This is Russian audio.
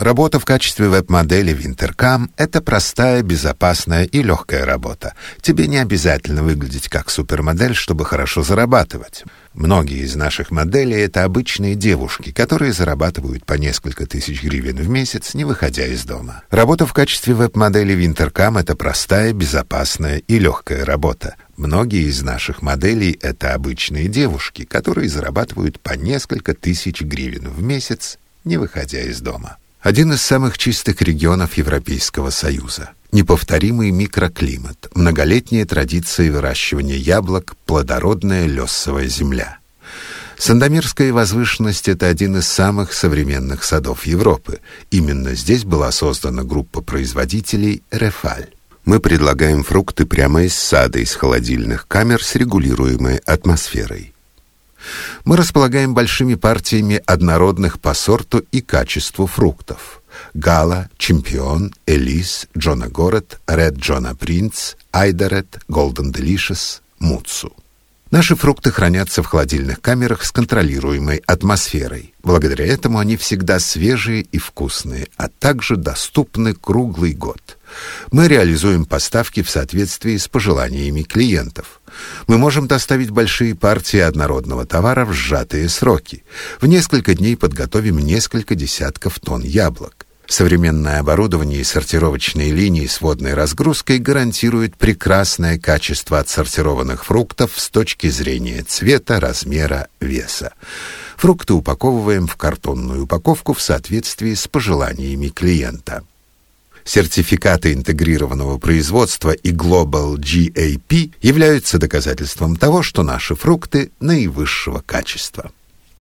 Работа в качестве веб-модели в Интеркам — это простая, безопасная и легкая работа. Тебе не обязательно выглядеть как супермодель, чтобы хорошо зарабатывать. Многие из наших моделей — это обычные девушки, которые зарабатывают по несколько тысяч гривен в месяц, не выходя из дома. Работа в качестве веб-модели в Интеркам — это простая, безопасная и легкая работа. Многие из наших моделей — это обычные девушки, которые зарабатывают по несколько тысяч гривен в месяц, не выходя из дома. Один из самых чистых регионов Европейского Союза. Неповторимый микроклимат, многолетние традиции выращивания яблок, плодородная лесовая земля. Сандомирская возвышенность — это один из самых современных садов Европы. Именно здесь была создана группа производителей «Рефаль». Мы предлагаем фрукты прямо из сада, из холодильных камер с регулируемой атмосферой. Мы располагаем большими партиями однородных по сорту и качеству фруктов. Гала, Чемпион, Элис, Джона Город, Ред Джона Принц, Айдерет, Голден Делишес, Муцу. Наши фрукты хранятся в холодильных камерах с контролируемой атмосферой. Благодаря этому они всегда свежие и вкусные, а также доступны круглый год. Мы реализуем поставки в соответствии с пожеланиями клиентов. Мы можем доставить большие партии однородного товара в сжатые сроки. В несколько дней подготовим несколько десятков тонн яблок. Современное оборудование и сортировочные линии с водной разгрузкой гарантируют прекрасное качество отсортированных фруктов с точки зрения цвета, размера, веса. Фрукты упаковываем в картонную упаковку в соответствии с пожеланиями клиента. Сертификаты интегрированного производства и Global GAP являются доказательством того, что наши фрукты наивысшего качества.